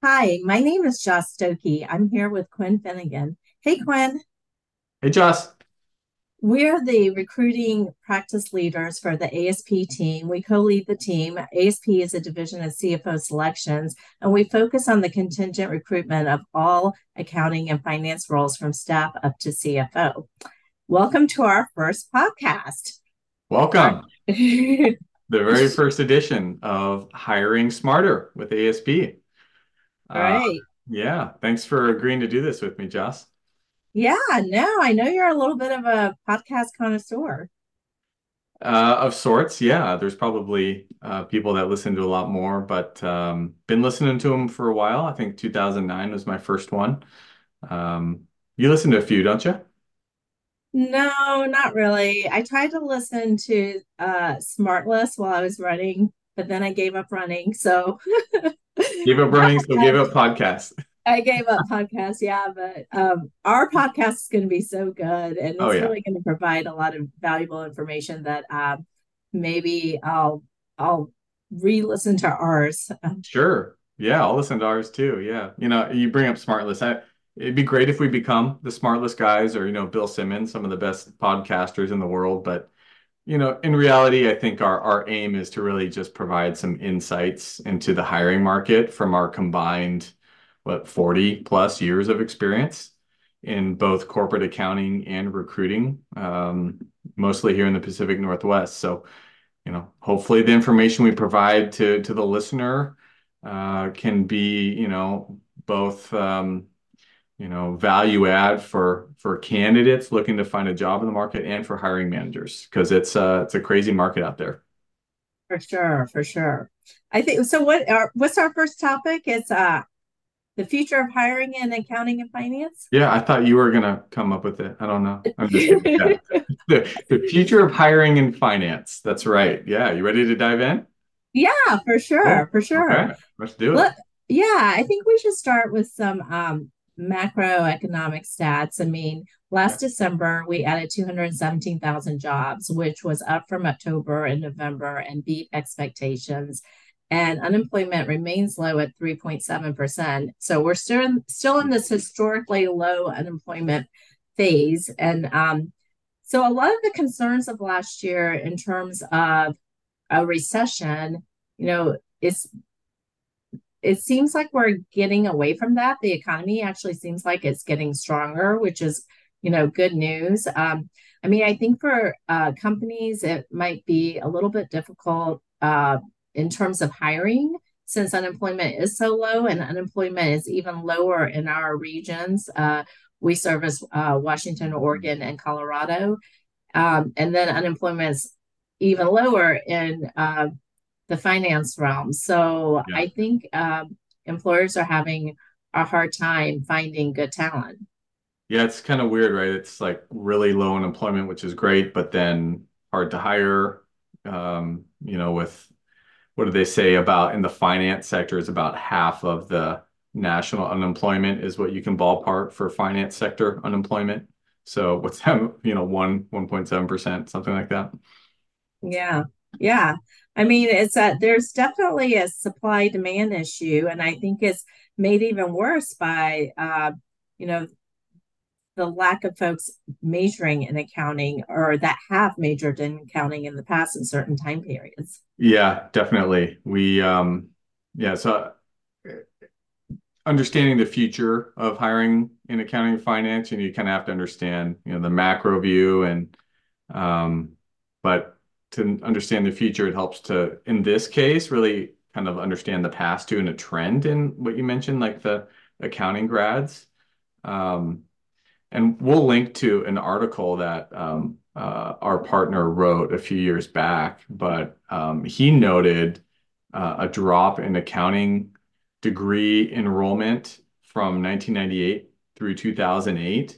Hi, my name is Joss Stokey. I'm here with Quinn Finnegan. Hey, Quinn. Hey, Joss. We're the recruiting practice leaders for the ASP team. We co-lead the team. ASP is a division of CFO selections, and we focus on the contingent recruitment of all accounting and finance roles from staff up to CFO. Welcome to our first podcast. Welcome. the very first edition of Hiring Smarter with ASP. All right. Uh, yeah. Thanks for agreeing to do this with me, Joss. Yeah, no, I know you're a little bit of a podcast connoisseur. Uh, of sorts, yeah. There's probably uh, people that listen to a lot more, but um, been listening to them for a while. I think 2009 was my first one. Um, you listen to a few, don't you? No, not really. I tried to listen to uh, Smartless while I was running, but then I gave up running. So Give up running, so give up podcast. I gave up podcast, yeah, but um, our podcast is going to be so good, and it's oh, yeah. really going to provide a lot of valuable information that um, maybe I'll I'll re-listen to ours. Sure, yeah, I'll listen to ours too. Yeah, you know, you bring up Smartless. I, it'd be great if we become the Smartless guys, or you know, Bill Simmons, some of the best podcasters in the world, but you know, in reality, I think our, aim is to really just provide some insights into the hiring market from our combined, what, 40 plus years of experience in both corporate accounting and recruiting, um, mostly here in the Pacific Northwest. So, you know, hopefully the information we provide to to the listener uh, can be, you know, both um, you know, value add for for candidates looking to find a job in the market and for hiring managers because it's uh it's a crazy market out there. For sure, for sure. I think so. What are what's our first topic? It's uh the future of hiring in accounting and finance. Yeah, I thought you were gonna come up with it. I don't know. I'm the the future of hiring in finance. That's right. Yeah, you ready to dive in? Yeah, for sure, for sure. Okay. Let's do it. yeah, I think we should start with some um macroeconomic stats, I mean, last December we added 217,000 jobs, which was up from October and November and beat expectations. And unemployment remains low at 3.7%. So we're still in, still in this historically low unemployment phase. And um, so a lot of the concerns of last year in terms of a recession, you know, is it seems like we're getting away from that. The economy actually seems like it's getting stronger, which is, you know, good news. Um, I mean, I think for uh, companies, it might be a little bit difficult uh, in terms of hiring since unemployment is so low and unemployment is even lower in our regions. Uh, we service uh, Washington, Oregon, and Colorado. Um, and then unemployment is even lower in uh, the finance realm. So yeah. I think um, employers are having a hard time finding good talent. Yeah, it's kind of weird, right? It's like really low unemployment, which is great, but then hard to hire. Um, you know, with what do they say about in the finance sector is about half of the national unemployment is what you can ballpark for finance sector unemployment. So what's that, you know, one, 1.7%, something like that. Yeah. Yeah. I mean, it's that there's definitely a supply demand issue, and I think it's made even worse by, uh, you know, the lack of folks majoring in accounting or that have majored in accounting in the past in certain time periods. Yeah, definitely. We, um, yeah, so understanding the future of hiring in accounting and finance, and you kind of have to understand, you know, the macro view and, um, but to understand the future, it helps to, in this case, really kind of understand the past too and a trend in what you mentioned, like the accounting grads. Um, and we'll link to an article that um, uh, our partner wrote a few years back, but um, he noted uh, a drop in accounting degree enrollment from 1998 through 2008 uh,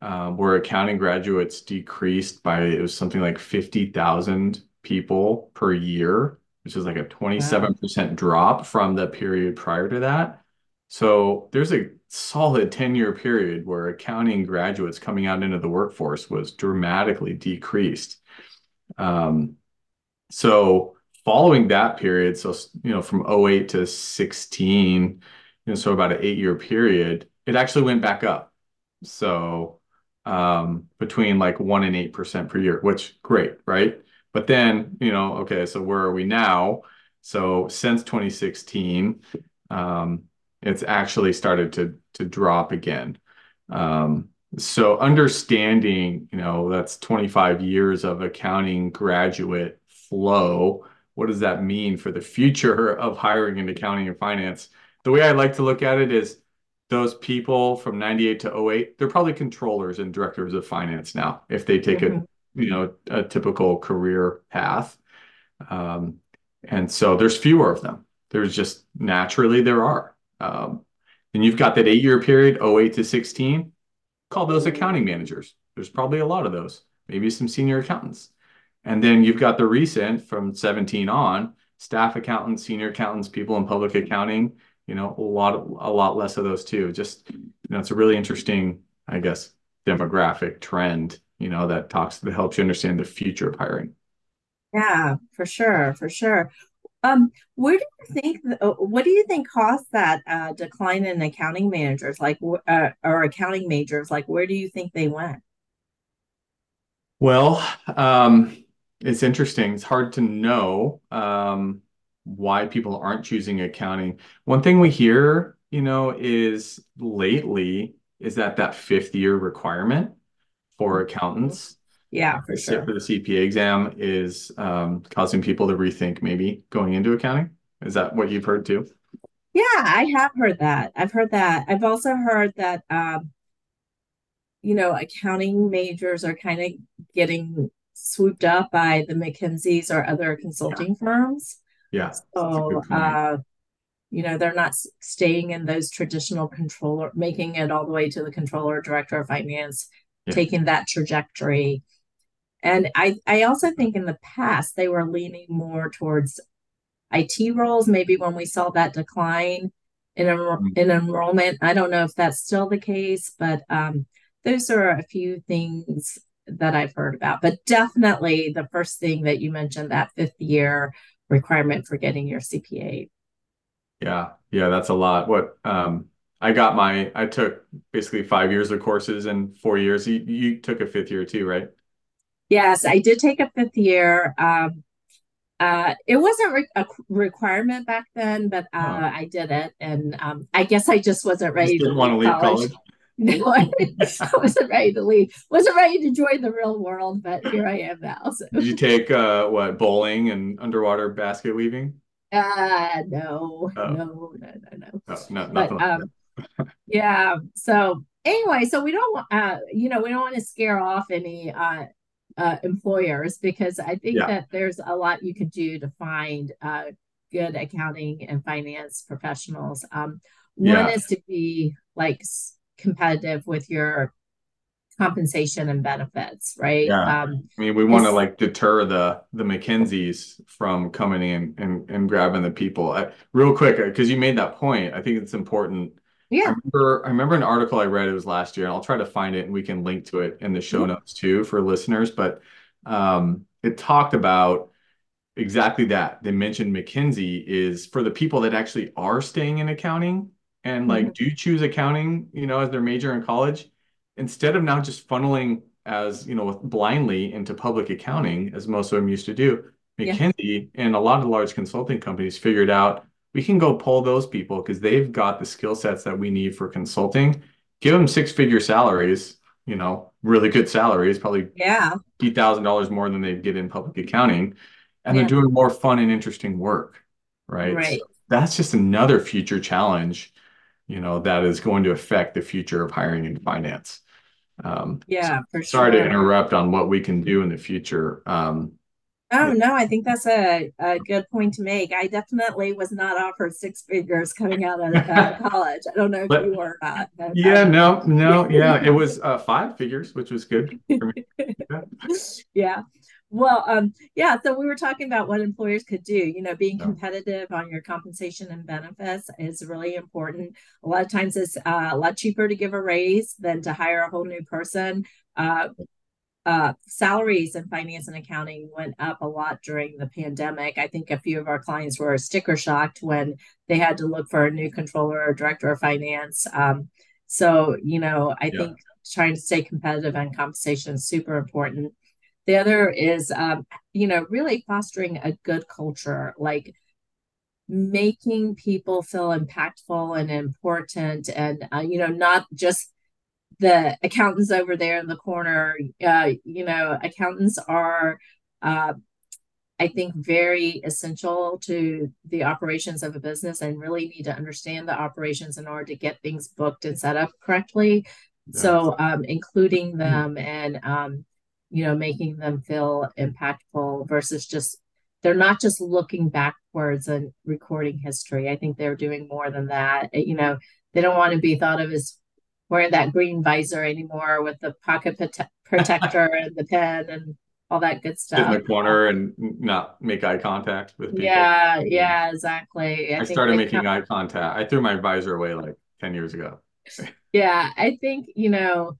where accounting graduates decreased by it was something like 50,000 people per year, which is like a 27% drop from the period prior to that. So there's a solid 10-year period where accounting graduates coming out into the workforce was dramatically decreased. Um, so following that period, so you know, from 08 to 16, you know, so about an eight-year period, it actually went back up. So um, between like one and eight percent per year, which great, right? But then, you know, okay, so where are we now? So since 2016, um, it's actually started to to drop again. Um, so understanding, you know, that's 25 years of accounting graduate flow. What does that mean for the future of hiring in accounting and finance? The way I like to look at it is those people from 98 to 08, they're probably controllers and directors of finance now if they take mm-hmm. a you know a typical career path. Um, and so there's fewer of them. There's just naturally there are. Um, and you've got that eight year period, 08 to 16 call those accounting managers. There's probably a lot of those, maybe some senior accountants. And then you've got the recent from 17 on, staff accountants, senior accountants, people in public accounting, you know, a lot a lot less of those too. Just, you know, it's a really interesting, I guess, demographic trend, you know, that talks that helps you understand the future of hiring. Yeah, for sure, for sure. Um, where do you think? Uh, what do you think caused that uh, decline in accounting managers, like uh, or accounting majors? Like, where do you think they went? Well, um, it's interesting. It's hard to know um, why people aren't choosing accounting. One thing we hear, you know, is lately is that that fifth year requirement for mm-hmm. accountants yeah, for sure. For the CPA exam is um, causing people to rethink maybe going into accounting. Is that what you've heard too? Yeah, I have heard that. I've heard that. I've also heard that, um, you know, accounting majors are kind of getting swooped up by the McKinseys or other consulting yeah. firms. Yeah. So, uh, you know, they're not staying in those traditional controller, making it all the way to the controller, director of finance, yeah. taking that trajectory and I, I also think in the past they were leaning more towards IT roles, maybe when we saw that decline in, mm-hmm. in enrollment. I don't know if that's still the case, but um, those are a few things that I've heard about. But definitely the first thing that you mentioned, that fifth year requirement for getting your CPA. Yeah, yeah, that's a lot. What um, I got my, I took basically five years of courses in four years. You, you took a fifth year too, right? Yes, I did take a fifth year. Um, uh, it wasn't re- a requirement back then, but uh, oh. I did it, and um, I guess I just wasn't ready. Just didn't to want to leave college. college. No, I, wasn't ready to leave. wasn't ready to join the real world, but here I am now. So. Did you take uh, what bowling and underwater basket weaving? Uh no, oh. no, no, no, no. Oh, no but, um, yeah. So anyway, so we don't, uh, you know, we don't want to scare off any uh uh, employers because I think yeah. that there's a lot you could do to find uh, good accounting and finance professionals. Um, yeah. One is to be like competitive with your compensation and benefits, right? Yeah. Um, I mean, we want to like deter the the McKinseys from coming in and, and grabbing the people. I, real quick, because uh, you made that point, I think it's important yeah. I remember, I remember an article I read, it was last year, and I'll try to find it and we can link to it in the show mm-hmm. notes too for listeners. But um, it talked about exactly that. They mentioned McKinsey is for the people that actually are staying in accounting and like mm-hmm. do choose accounting, you know, as their major in college, instead of now just funneling as, you know, blindly into public accounting, as most of them used to do, McKinsey yeah. and a lot of large consulting companies figured out we can go pull those people because they've got the skill sets that we need for consulting. Give them six figure salaries, you know, really good salaries, probably yeah, eight thousand dollars more than they get in public accounting, and yeah. they're doing more fun and interesting work, right? Right. So that's just another future challenge, you know, that is going to affect the future of hiring in finance. Um, yeah, so sorry sure. to interrupt on what we can do in the future. Um, Oh no, I think that's a, a good point to make. I definitely was not offered six figures coming out of uh, college. I don't know if but, you were not. Yeah, no, no, yeah, it was uh, five figures, which was good for me. Yeah. yeah. Well, um, yeah. So we were talking about what employers could do. You know, being competitive on your compensation and benefits is really important. A lot of times, it's uh, a lot cheaper to give a raise than to hire a whole new person. Uh, uh, salaries in finance and accounting went up a lot during the pandemic. I think a few of our clients were sticker shocked when they had to look for a new controller or director of finance. Um, so, you know, I yeah. think trying to stay competitive on compensation is super important. The other is, um, you know, really fostering a good culture, like making people feel impactful and important, and uh, you know, not just the accountants over there in the corner. Uh, you know, accountants are, uh, I think, very essential to the operations of a business and really need to understand the operations in order to get things booked and set up correctly. So, um, including hmm. them and, um, you know, making them feel impactful versus just they're not just looking backwards and recording history. I think they're doing more than that. Eh, you know, they don't want to be thought of as wearing that green visor anymore with the pocket prote- protector and the pen and all that good stuff. Sit in the corner and not make eye contact with people. Yeah, yeah, exactly. I, I started making eye contact. I threw my visor away like 10 years ago. yeah, I think, you know,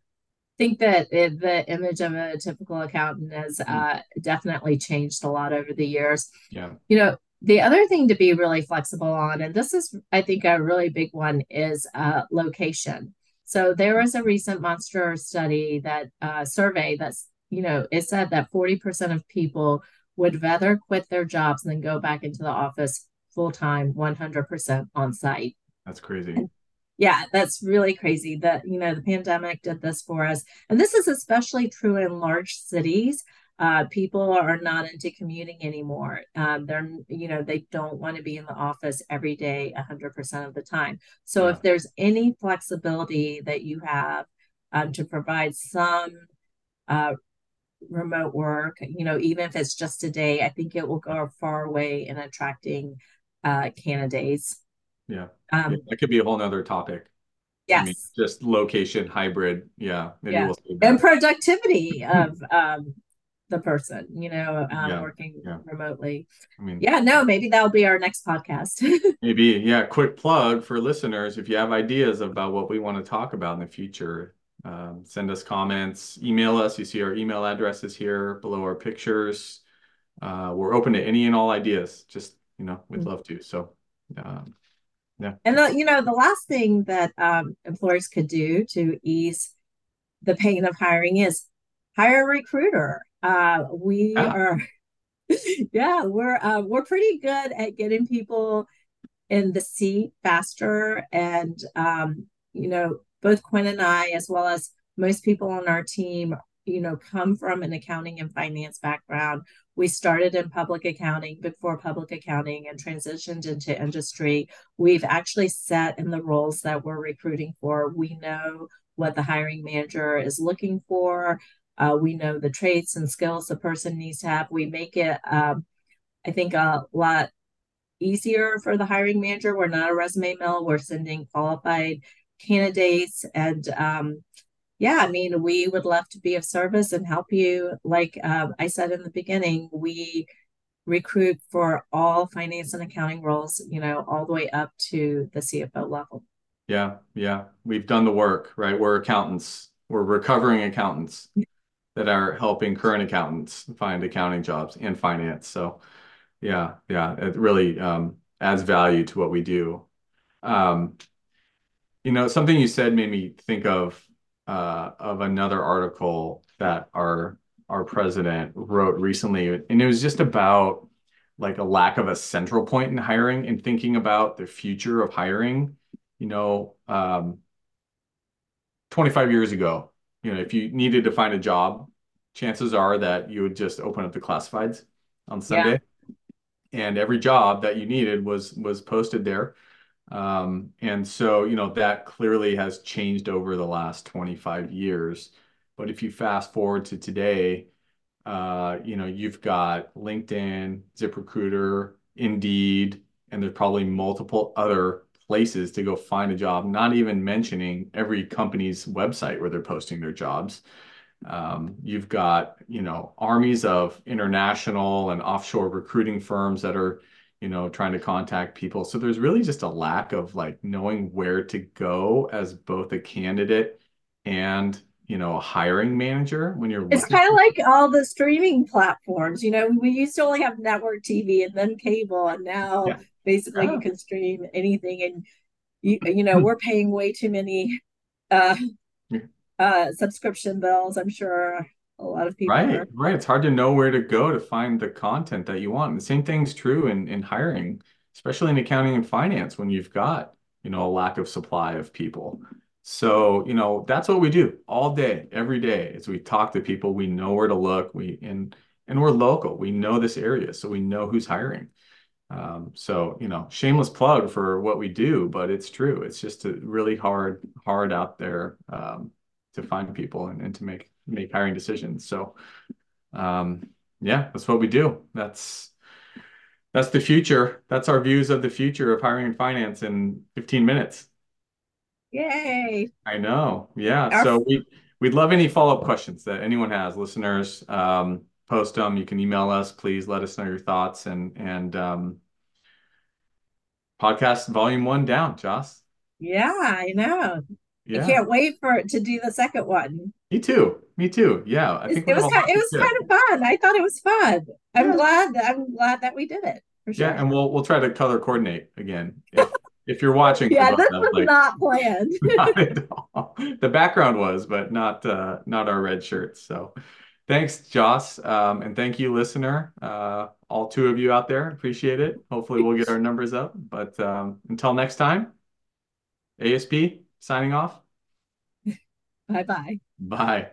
think that it, the image of a typical accountant has mm-hmm. uh, definitely changed a lot over the years. Yeah. You know, the other thing to be really flexible on, and this is, I think, a really big one, is uh, location. So there was a recent monster study that uh, survey that's, you know, it said that 40% of people would rather quit their jobs than go back into the office full time, 100% on site. That's crazy. And yeah, that's really crazy that, you know, the pandemic did this for us. And this is especially true in large cities uh, people are not into commuting anymore. Um, they're, you know, they don't want to be in the office every day 100% of the time. So yeah. if there's any flexibility that you have um, to provide some uh, remote work, you know, even if it's just a day, I think it will go a far way in attracting uh, candidates. Yeah. Um, yeah, that could be a whole nother topic. Yes. I mean, just location, hybrid. Yeah. yeah. We'll and productivity of um, the person, you know, um, yeah, working yeah. remotely. I mean, yeah, no, maybe that'll be our next podcast. maybe, yeah. Quick plug for listeners: if you have ideas about what we want to talk about in the future, um, send us comments, email us. You see our email addresses here below our pictures. Uh, we're open to any and all ideas. Just you know, we'd mm-hmm. love to. So, um, yeah. And the, you know, the last thing that um, employers could do to ease the pain of hiring is hire a recruiter uh, we oh. are, yeah, we're uh, we're pretty good at getting people in the seat faster, and um, you know, both Quinn and I, as well as most people on our team, you know, come from an accounting and finance background. We started in public accounting before public accounting and transitioned into industry. We've actually sat in the roles that we're recruiting for. We know what the hiring manager is looking for. Uh, we know the traits and skills the person needs to have. We make it, um, I think, a lot easier for the hiring manager. We're not a resume mill. We're sending qualified candidates. And um, yeah, I mean, we would love to be of service and help you. Like um, I said in the beginning, we recruit for all finance and accounting roles, you know, all the way up to the CFO level. Yeah, yeah. We've done the work, right? We're accountants. We're recovering accountants that are helping current accountants find accounting jobs and finance. So yeah, yeah, it really um, adds value to what we do. Um, you know, something you said made me think of uh, of another article that our our president wrote recently, and it was just about like a lack of a central point in hiring and thinking about the future of hiring. You know, um, 25 years ago, you know, if you needed to find a job, chances are that you would just open up the classifieds on Sunday. Yeah. And every job that you needed was was posted there. Um, and so, you know, that clearly has changed over the last 25 years. But if you fast forward to today, uh, you know, you've got LinkedIn, ZipRecruiter, Indeed, and there's probably multiple other places to go find a job, not even mentioning every company's website where they're posting their jobs. Um, you've got, you know, armies of international and offshore recruiting firms that are, you know, trying to contact people. So there's really just a lack of like knowing where to go as both a candidate and you know, a hiring manager when you're it's kind of like all the streaming platforms. You know, we used to only have network TV and then cable, and now yeah. basically you can stream anything. And you, you know, we're paying way too many uh, uh, subscription bills. I'm sure a lot of people. Right, are. right. It's hard to know where to go to find the content that you want. And the same thing's true in in hiring, especially in accounting and finance when you've got you know a lack of supply of people. So, you know, that's what we do all day, every day as we talk to people. We know where to look. We and and we're local. We know this area, so we know who's hiring. Um, so, you know, shameless plug for what we do, but it's true. It's just a really hard, hard out there um, to find people and, and to make make hiring decisions. So, um, yeah, that's what we do. That's that's the future. That's our views of the future of hiring and finance in 15 minutes. Yay. I know. Yeah. Our so we we'd love any follow-up questions that anyone has, listeners. Um, post them. You can email us. Please let us know your thoughts and and um, podcast volume one down, Joss. Yeah, I know. Yeah. I can't wait for it to do the second one. Me too. Me too. Yeah, I think it was kind, it was kind of fun. I thought it was fun. I'm yeah. glad. I'm glad that we did it. For sure. Yeah, and we'll we'll try to color coordinate again. If, if you're watching. yeah, this was like, not planned. not at all. The background was, but not uh, not our red shirts. So, thanks, Joss, um, and thank you, listener. Uh, all two of you out there, appreciate it. Hopefully, we'll get our numbers up. But um, until next time, ASP signing off. Bye-bye. Bye.